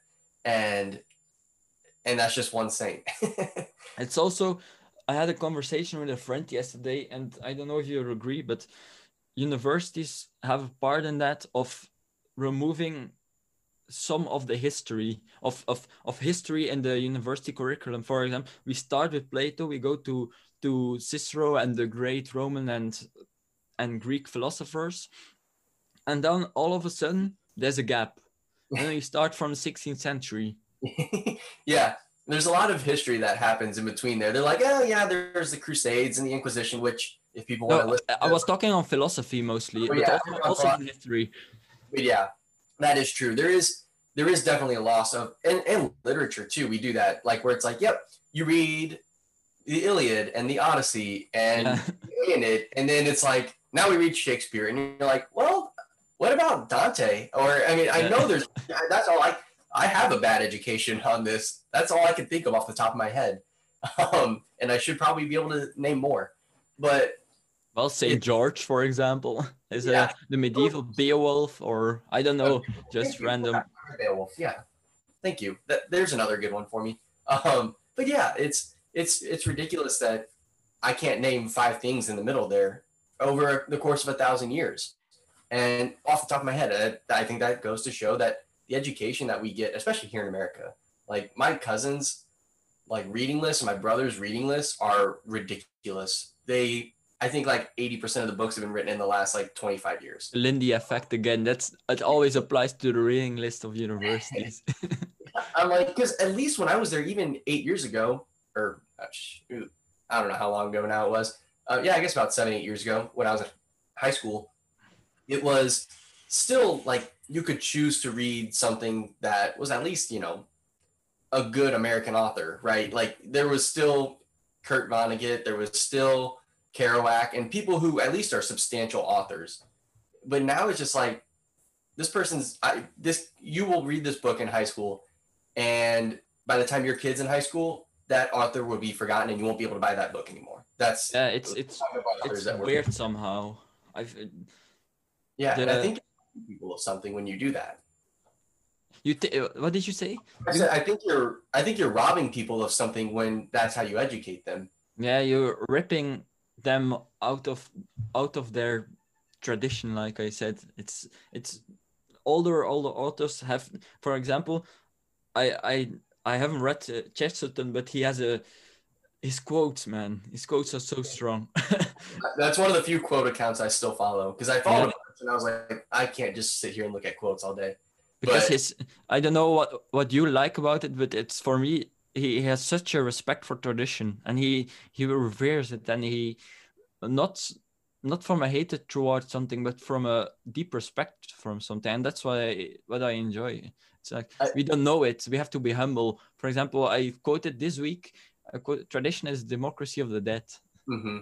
And and that's just one saint. [laughs] It's also I had a conversation with a friend yesterday, and I don't know if you agree, but universities have a part in that of removing some of the history of, of, of history in the university curriculum. For example, we start with Plato, we go to to Cicero and the great Roman and and Greek philosophers, and then all of a sudden there's a gap. And you start from the 16th century. [laughs] yeah, there's a lot of history that happens in between there. They're like, oh yeah, there's the Crusades and the Inquisition, which if people want to No, listen, I was talking on philosophy mostly, Oh, but yeah, also, on also in history. but yeah, that is true. There is there is definitely a loss of and, and literature too. We do that like where it's like, yep, you read the Iliad and the Odyssey and Yeah. [laughs] the Aeneid, and then it's like now we read Shakespeare, and you're like, well, what about Dante? Or I mean, I Yeah. know there's [laughs] that's all I I have a bad education on this. That's all I can think of off the top of my head, [laughs] um, and I should probably be able to name more, but Well, Saint George, for example, [laughs] is Yeah. uh, the medieval Beowulf, or I don't know, just Thank random. Beowulf. Yeah, thank you. That, there's another good one for me. Um, but yeah, it's it's it's ridiculous that I can't name five things in the middle there over the course of a thousand years. And off the top of my head, I, I think that goes to show that the education that we get, especially here in America, like my cousins, like reading lists and my brother's reading lists are ridiculous. They, I think, like eighty percent of the books have been written in the last like twenty five years. Lindy effect again. That's it. Always applies to the reading list of universities. [laughs] [laughs] I'm like, because at least when I was there, even eight years ago, or uh, I don't know how long ago now it was. Uh, yeah, I guess about seven, eight years ago when I was in high school, it was still like you could choose to read something that was at least, you know, a good American author, right? Like there was still Kurt Vonnegut, there was still Kerouac, and people who at least are substantial authors. But now it's just like this person's I, this you will read this book in high school and by the time your kids in high school that author will be forgotten and you won't be able to buy that book anymore that's yeah, it's it's it's weird somehow. I've yeah and i think people of something when you do that you th- what did you say? I, said, I think you're i think you're robbing people of something when that's how you educate them Yeah, you're ripping them out of out of their tradition. Like I said, it's it's older older authors have, for example, I I I haven't read uh, Chesterton, but he has a his quotes, man. His quotes are so strong. [laughs] that's one of the few quote accounts i still follow because i followed Yeah. Bunch and i was like i can't just sit here and look at quotes all day because But- his I don't know what what you like about it, but it's for me he has such a respect for tradition and he he reveres it and he not not from a hatred towards something but from a deep respect from something and that's why I, what I enjoy. It's like I- we don't know it. We have to be humble. For example, I quoted this week. Quote, tradition is democracy of the dead. hmm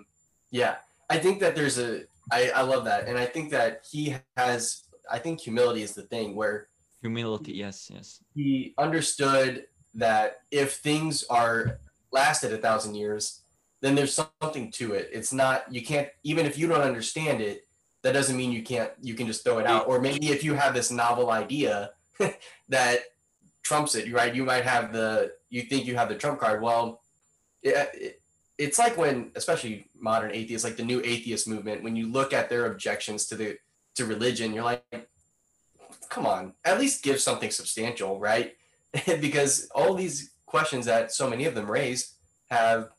Yeah, I think that there's a. I I love that, and I think that he has. I think humility is the thing where Humility, yes, yes. he understood that if things are lasted a thousand years, then there's something to it. It's not you can't even if you don't understand it, that doesn't mean you can't you can just throw it out. Or maybe if you have this novel idea [laughs] that trumps it, right? You might have the you think you have the trump card. Well, it, it, it's like when especially modern atheists, like the new atheist movement, when you look at their objections to the to religion, you're like, come on, at least give something substantial, right? [laughs] because all these questions that so many of them raise have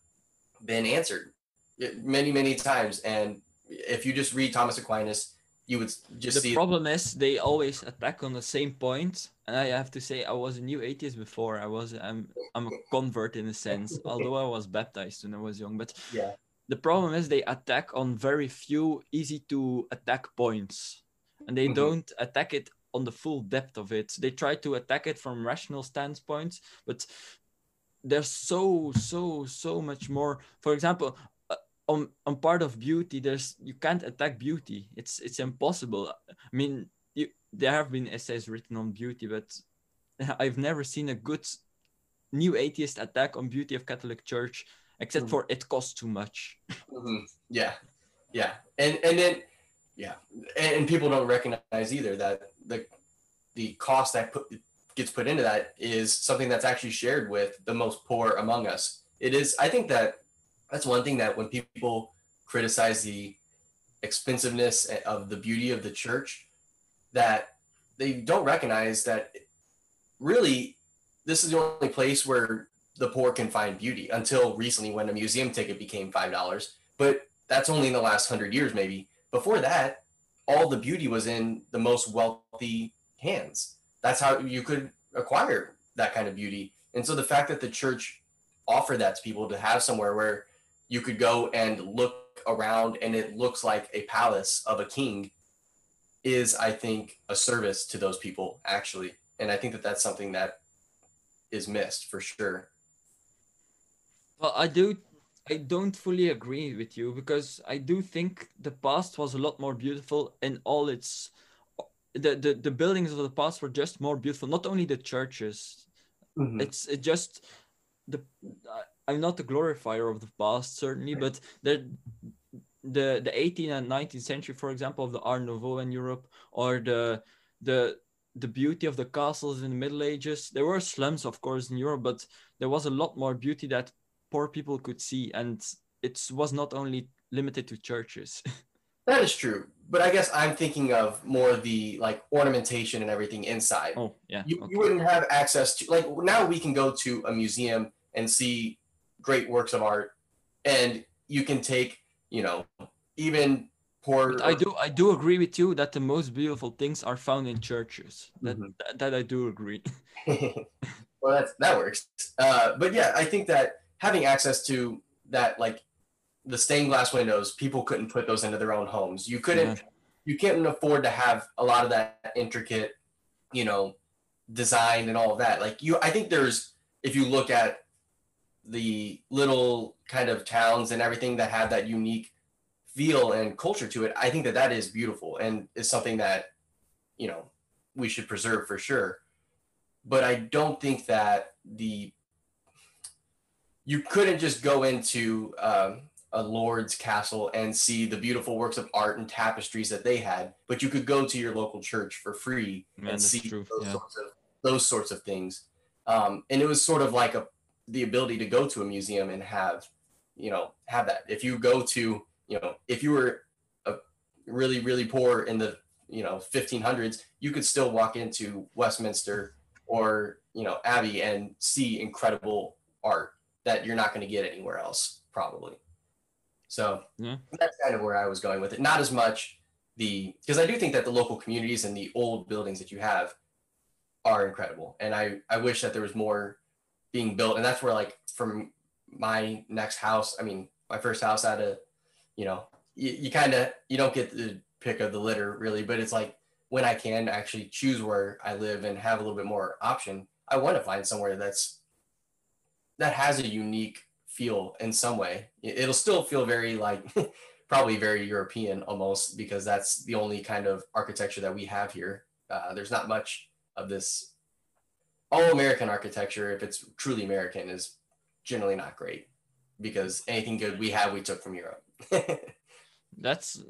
been answered many, many times. And if you just read Thomas Aquinas, you would just the problem is they always attack on the same points. point and i have to say i was a new atheist before i was i'm i'm a convert in a sense although i was baptized when i was young but Yeah. the problem is they attack on very few easy to attack points and they Mhm. don't attack it on the full depth of it they try to attack it from rational standpoints but there's so so so much more for example on on part of beauty there's you can't attack beauty it's it's impossible i mean you, there have been essays written on beauty but [laughs] i've never seen a good new atheist attack on beauty of catholic church except Mhm. for it costs too much Mhm. Yeah, yeah, and and then yeah, and, and people don't recognize either that the the cost that put gets put into that is something that's actually shared with the most poor among us. It is. I think that that's one thing that when people criticize the expensiveness of the beauty of the church, that they don't recognize that really this is the only place where the poor can find beauty until recently when a museum ticket became five dollars but that's only in the last hundred years maybe before that all the beauty was in the most wealthy hands. That's how you could acquire that kind of beauty. And so the fact that the church offered that to people to have somewhere where you could go and look around and it looks like a palace of a king is i think a service to those people actually. And i think that that's something that is missed for sure. Well i do i don't fully agree with you because i do think the past was a lot more beautiful in all its the the, the buildings of the past were just more beautiful. Not only the churches mm-hmm. it's it just the I'm not a glorifier of the past certainly, but the the the 18th and 19th century, for example, of the Art Nouveau in Europe, or the the the beauty of the castles in the Middle Ages. There were slums, of course, in Europe, but there was a lot more beauty that poor people could see, and it was not only limited to churches. [laughs] that is true, but I guess I'm thinking of more the like ornamentation and everything inside. Oh, yeah. You, okay. you wouldn't have access to like now we can go to a museum and see great works of art. And you can take you know even poor i do i do agree with you that the most beautiful things are found in churches. That mm-hmm. that, that, i do agree. [laughs] [laughs] Well that's that works. Uh, but yeah i think that having access to that like the stained glass windows people couldn't put those into their own homes. You couldn't yeah. you couldn't afford to have a lot of that intricate you know design and all of that. Like you i think there's if you look at the little kind of towns and everything that have that unique feel and culture to it, I think that that is beautiful and is something that, you know, we should preserve for sure. But I don't think that the you couldn't just go into um, a lord's castle and see the beautiful works of art and tapestries that they had, but you could go to your local church for free Man, and see those yeah. sorts of those sorts of things. Um, and it was sort of like a the ability to go to a museum and have you know have that. If you go to you know if you were a really really poor in the you know 1500s you could still walk into westminster or you know abbey and see incredible art that you're not going to get anywhere else probably. So yeah. that's kind of where i was going with it. Not as much the because i do think that the local communities and the old buildings that you have are incredible. And i i wish that there was more being built. And that's where like from my next house i mean my first house had a you know you, you kind of you don't get the pick of the litter really but it's like when i can actually choose where i live and have a little bit more option i want to find somewhere that's that has a unique feel in some way. It'll still feel very like [laughs] probably very european almost because that's the only kind of architecture that we have here. Uh, there's not much of this all American architecture, if it's truly American, is generally not great because anything good we have, we took from Europe. [laughs] That's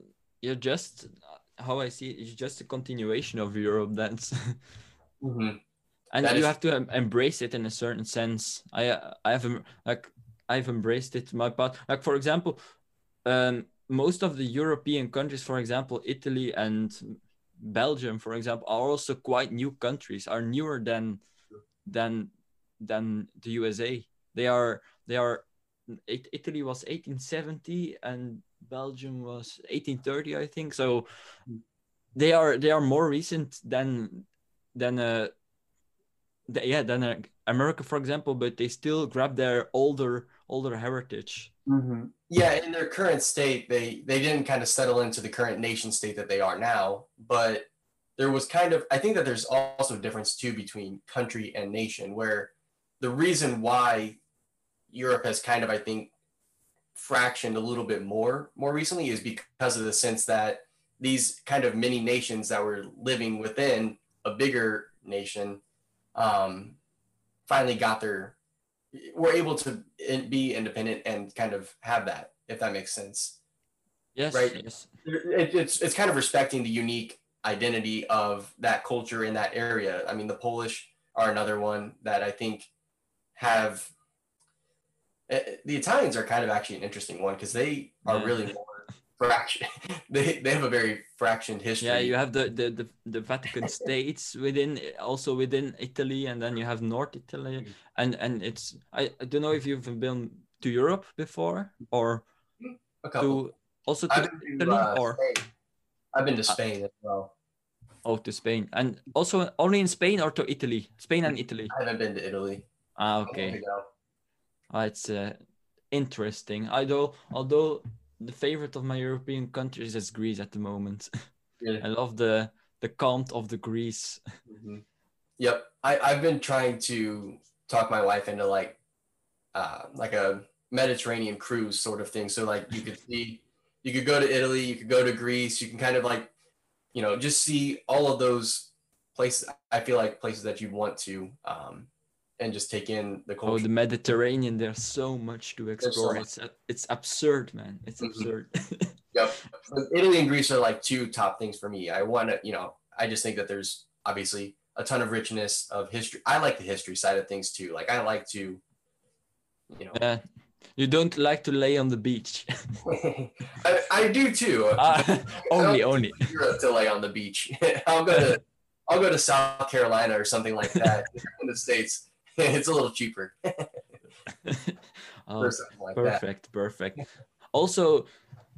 you're just how I see it. it is just a continuation of Europe. That's [laughs] mm-hmm. and that you is... have to embrace it in a certain sense. I I have like I've embraced it my part. Like for example, um, most of the European countries, for example, Italy and Belgium, for example, are also quite new countries. Are newer than than than the USA. They are they are Italy was 1870 and Belgium was 1830, I think. So they are they are more recent than than uh the, yeah than uh, America, for example. But they still grab their older older heritage. Mm-hmm. Yeah, in their current state, they they didn't kind of settle into the current nation state that they are now, but there was kind of I think that there's also a difference too between country and nation where the reason why Europe has kind of I think fractioned a little bit more more recently is because of the sense that these kind of mini nations that were living within a bigger nation um, finally got their were able to be independent and kind of have that if that makes sense yes right yes. It, it's it's kind of respecting the unique identity of that culture in that area. I mean, the Polish are another one that I think have. Eh, the Italians are kind of actually an interesting one because they are yeah. really more fraction. [laughs] they they have a very fractioned history. Yeah, you have the the the, the Vatican States within also within Italy, and then you have North Italy, mm. and and it's I, I don't know if you've been to Europe before or to also to Italy uh, or. Spain I've been to Spain as well. Oh, to Spain, and also only in Spain or to Italy? Spain and Italy. I haven't been to Italy. Ah, okay. Uh, it's uh, interesting. Although, although the favorite of my European countries is Greece at the moment. [laughs] Really? I love the the calm of the Greece. Mhm. Yep. I, I've been trying to talk my wife into like uh, like a Mediterranean cruise sort of thing. So like you could see you could go to Italy, you could go to Greece, you can kind of like, you know, just see all of those places. I feel like places that you'd want to um, and just take in the Oh, the Mediterranean. There's so much to so explore. much. It's it's absurd, man. It's Mhm. absurd. [laughs] Yep. Italy and Greece are like two top things for me. I want to, you know, I just think that there's obviously a ton of richness of history. I like the history side of things too. Like I like to, you know, Yeah. You don't like to lay on the beach. [laughs] I, I do too. [laughs] Ah, only, only. Europe to lay on the beach. [laughs] I'll go to I'll go to South Carolina or something like that in the states. It's a little cheaper Oh, like that. perfect, perfect. Also,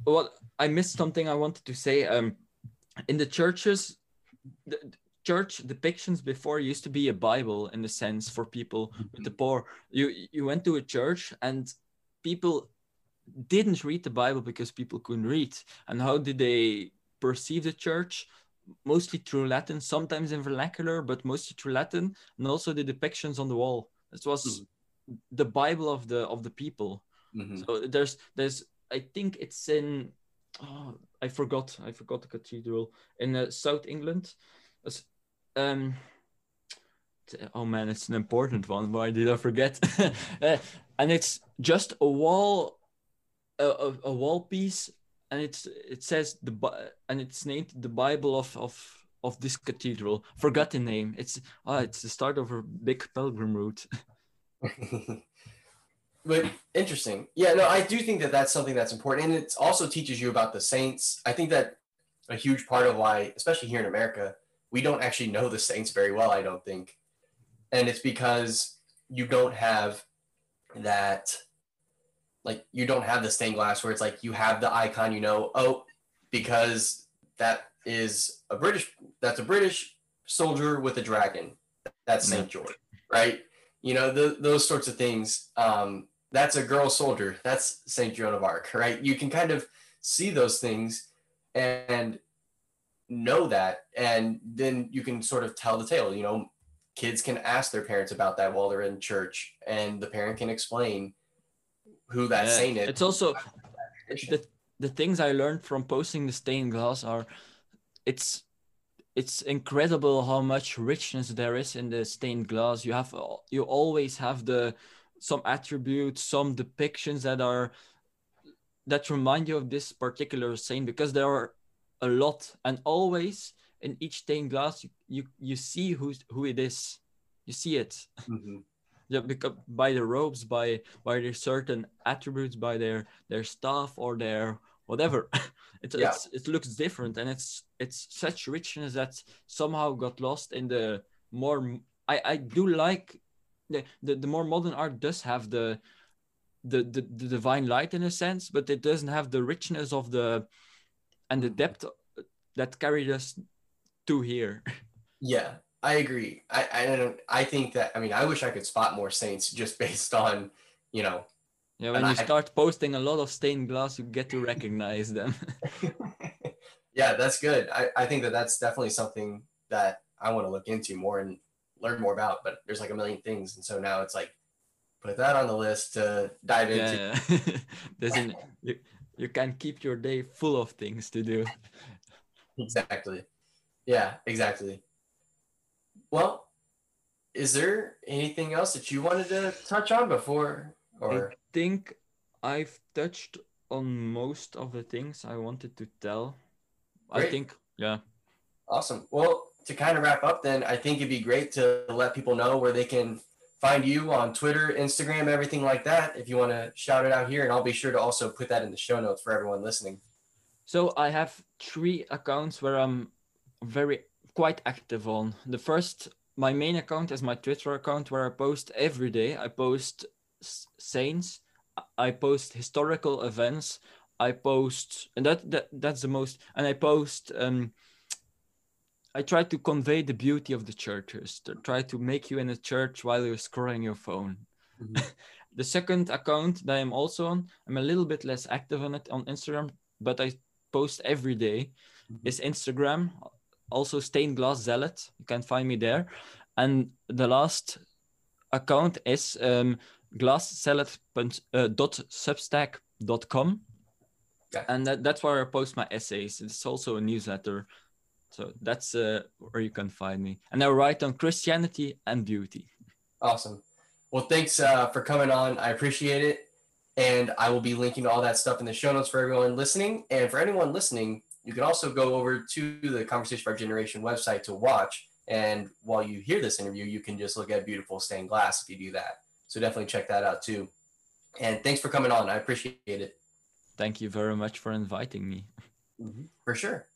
what I missed something I wanted to say. Um, in the churches, the the church depictions before used to be a Bible in a sense for people with the poor. You you went to a church and people didn't read the Bible because people couldn't read. And how did they perceive the church? Mostly through Latin, sometimes in vernacular, but mostly through Latin, and also the depictions on the wall. This was the Bible of the of the people. Mhm. So there's there's I think it's in oh, I forgot I forgot the cathedral in uh, South England. Um oh man, it's an important one. Why did I forget? [laughs] Uh, and it's just a wall a, a, wall piece and it's it says the and it's named the Bible of of of this cathedral. Forgot the name. It's oh, it's the start of a big pilgrim route. [laughs] but interesting. Yeah, no, I do think that that's something that's important, and it also teaches you about the saints. I think that a huge part of why, especially here in America, we don't actually know the saints very well. I don't think, and it's because you don't have that, like you don't have the stained glass where it's like you have the icon. You know, oh, because that is a British. That's a British soldier with a dragon. That's Saint George, right? you know the, those sorts of things um, that's a girl soldier that's saint joan of arc right you can kind of see those things and know that and then you can sort of tell the tale you know kids can ask their parents about that while they're in church and the parent can explain who that Yeah, saint is. It's also the the things I learned from posting the stained glass are it's it's incredible how much richness there is in the stained glass. You have you always have the some attributes, some depictions that are that remind you of this particular saint because there are a lot and always in each stained glass you you, you see who's who it is. You see it. Mhm. [laughs] Yeah, because by the robes, by by their certain attributes, by their their staff or their whatever, [laughs] it's, Yeah. it's it looks different, and it's it's such richness that somehow got lost in the more. i i do like the the, the more modern art does have the, the the the divine light in a sense, but it doesn't have the richness of the and the depth that carried us to here. yeah i agree I, I don't i think that i mean i wish i could spot more saints just [laughs] based on you know Yeah, when you I- start posting a lot of stained glass, you get to recognize them. [laughs] [laughs] yeah, that's good. I, I think that that's definitely something that I want to look into more and learn more about. But there's like a million things, and so now it's like put that on the list to dive into. yeah, There's an, you, you can keep your day full of things to do. Exactly. Yeah, exactly. Well, is there anything else that you wanted to touch on before, or I think I've touched on most of the things I wanted to tell. I think, yeah. Awesome. Well, to kind of wrap up, then I think it'd be great to let people know where they can find you on Twitter, Instagram, everything like that. If you want to shout it out here, and I'll be sure to also put that in the show notes for everyone listening. So I have three accounts where I'm very quite active on. The first, my main account is my Twitter account where I post every day. I post saints, I post historical events, I post, and that, that that's the most, and I post. Um, I try to convey the beauty of the churches. To try to make you in a church while you're scrolling your phone. Mm-hmm. [laughs] the second account that I'm also on, I'm a little bit less active on it on Instagram, but I post every day. Mm-hmm. Is Instagram also stained glass zealot? You can find me there, and the last account is um, glasszealot.substack.com. Uh, and that, that's where I post my essays. It's also a newsletter. So that's uh, where you can find me. And I write on Christianity and beauty. Awesome. Well, thanks uh, for coming on. I appreciate it. And I will be linking all that stuff in the show notes for everyone listening. And for anyone listening, you can also go over to the Conversation for Our Generation website to watch. And while you hear this interview, you can just look at beautiful stained glass if you do that. So definitely check that out too. And thanks for coming on. I appreciate it. Thank you very much for inviting me. Mm-hmm. For sure.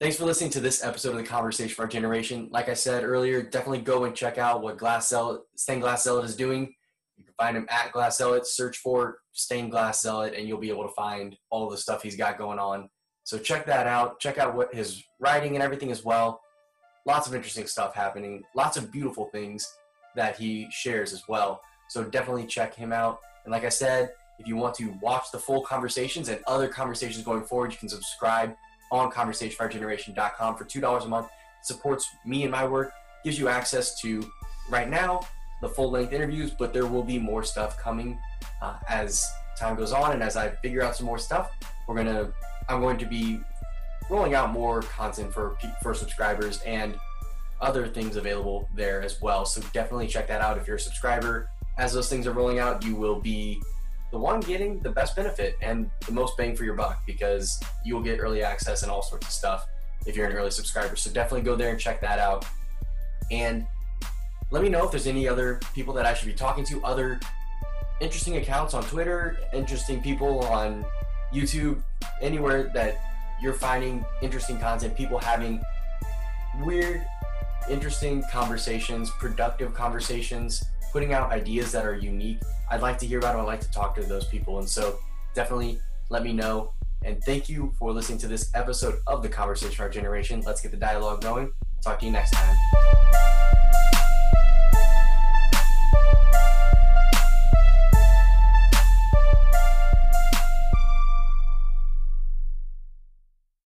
Thanks for listening to this episode of the Conversation for Our Generation. Like I said earlier, definitely go and check out what Glass Zealot, Stained Glass Zealot is doing. You can find him at Glass Zealot. Search for Stained Glass Zealot, and you'll be able to find all the stuff he's got going on. So check that out. Check out what his writing and everything as well. Lots of interesting stuff happening. Lots of beautiful things that he shares as well. So definitely check him out. And like I said, if you want to watch the full conversations and other conversations going forward, you can subscribe on conversationforgeneration.com for $2 a month. It supports me and my work, gives you access to right now the full length interviews, but there will be more stuff coming uh, as time goes on and as I figure out some more stuff. We're gonna, I'm going to be rolling out more content for for subscribers and other things available there as well. So definitely check that out if you're a subscriber. As those things are rolling out, you will be the one getting the best benefit and the most bang for your buck because you will get early access and all sorts of stuff if you're an early subscriber. So definitely go there and check that out. And let me know if there's any other people that I should be talking to, other interesting accounts on Twitter, interesting people on YouTube, anywhere that you're finding interesting content, people having weird, interesting conversations, productive conversations putting out ideas that are unique. I'd like to hear about them. I'd like to talk to those people. And so definitely let me know. And thank you for listening to this episode of the Conversation for Our Generation. Let's get the dialogue going. Talk to you next time.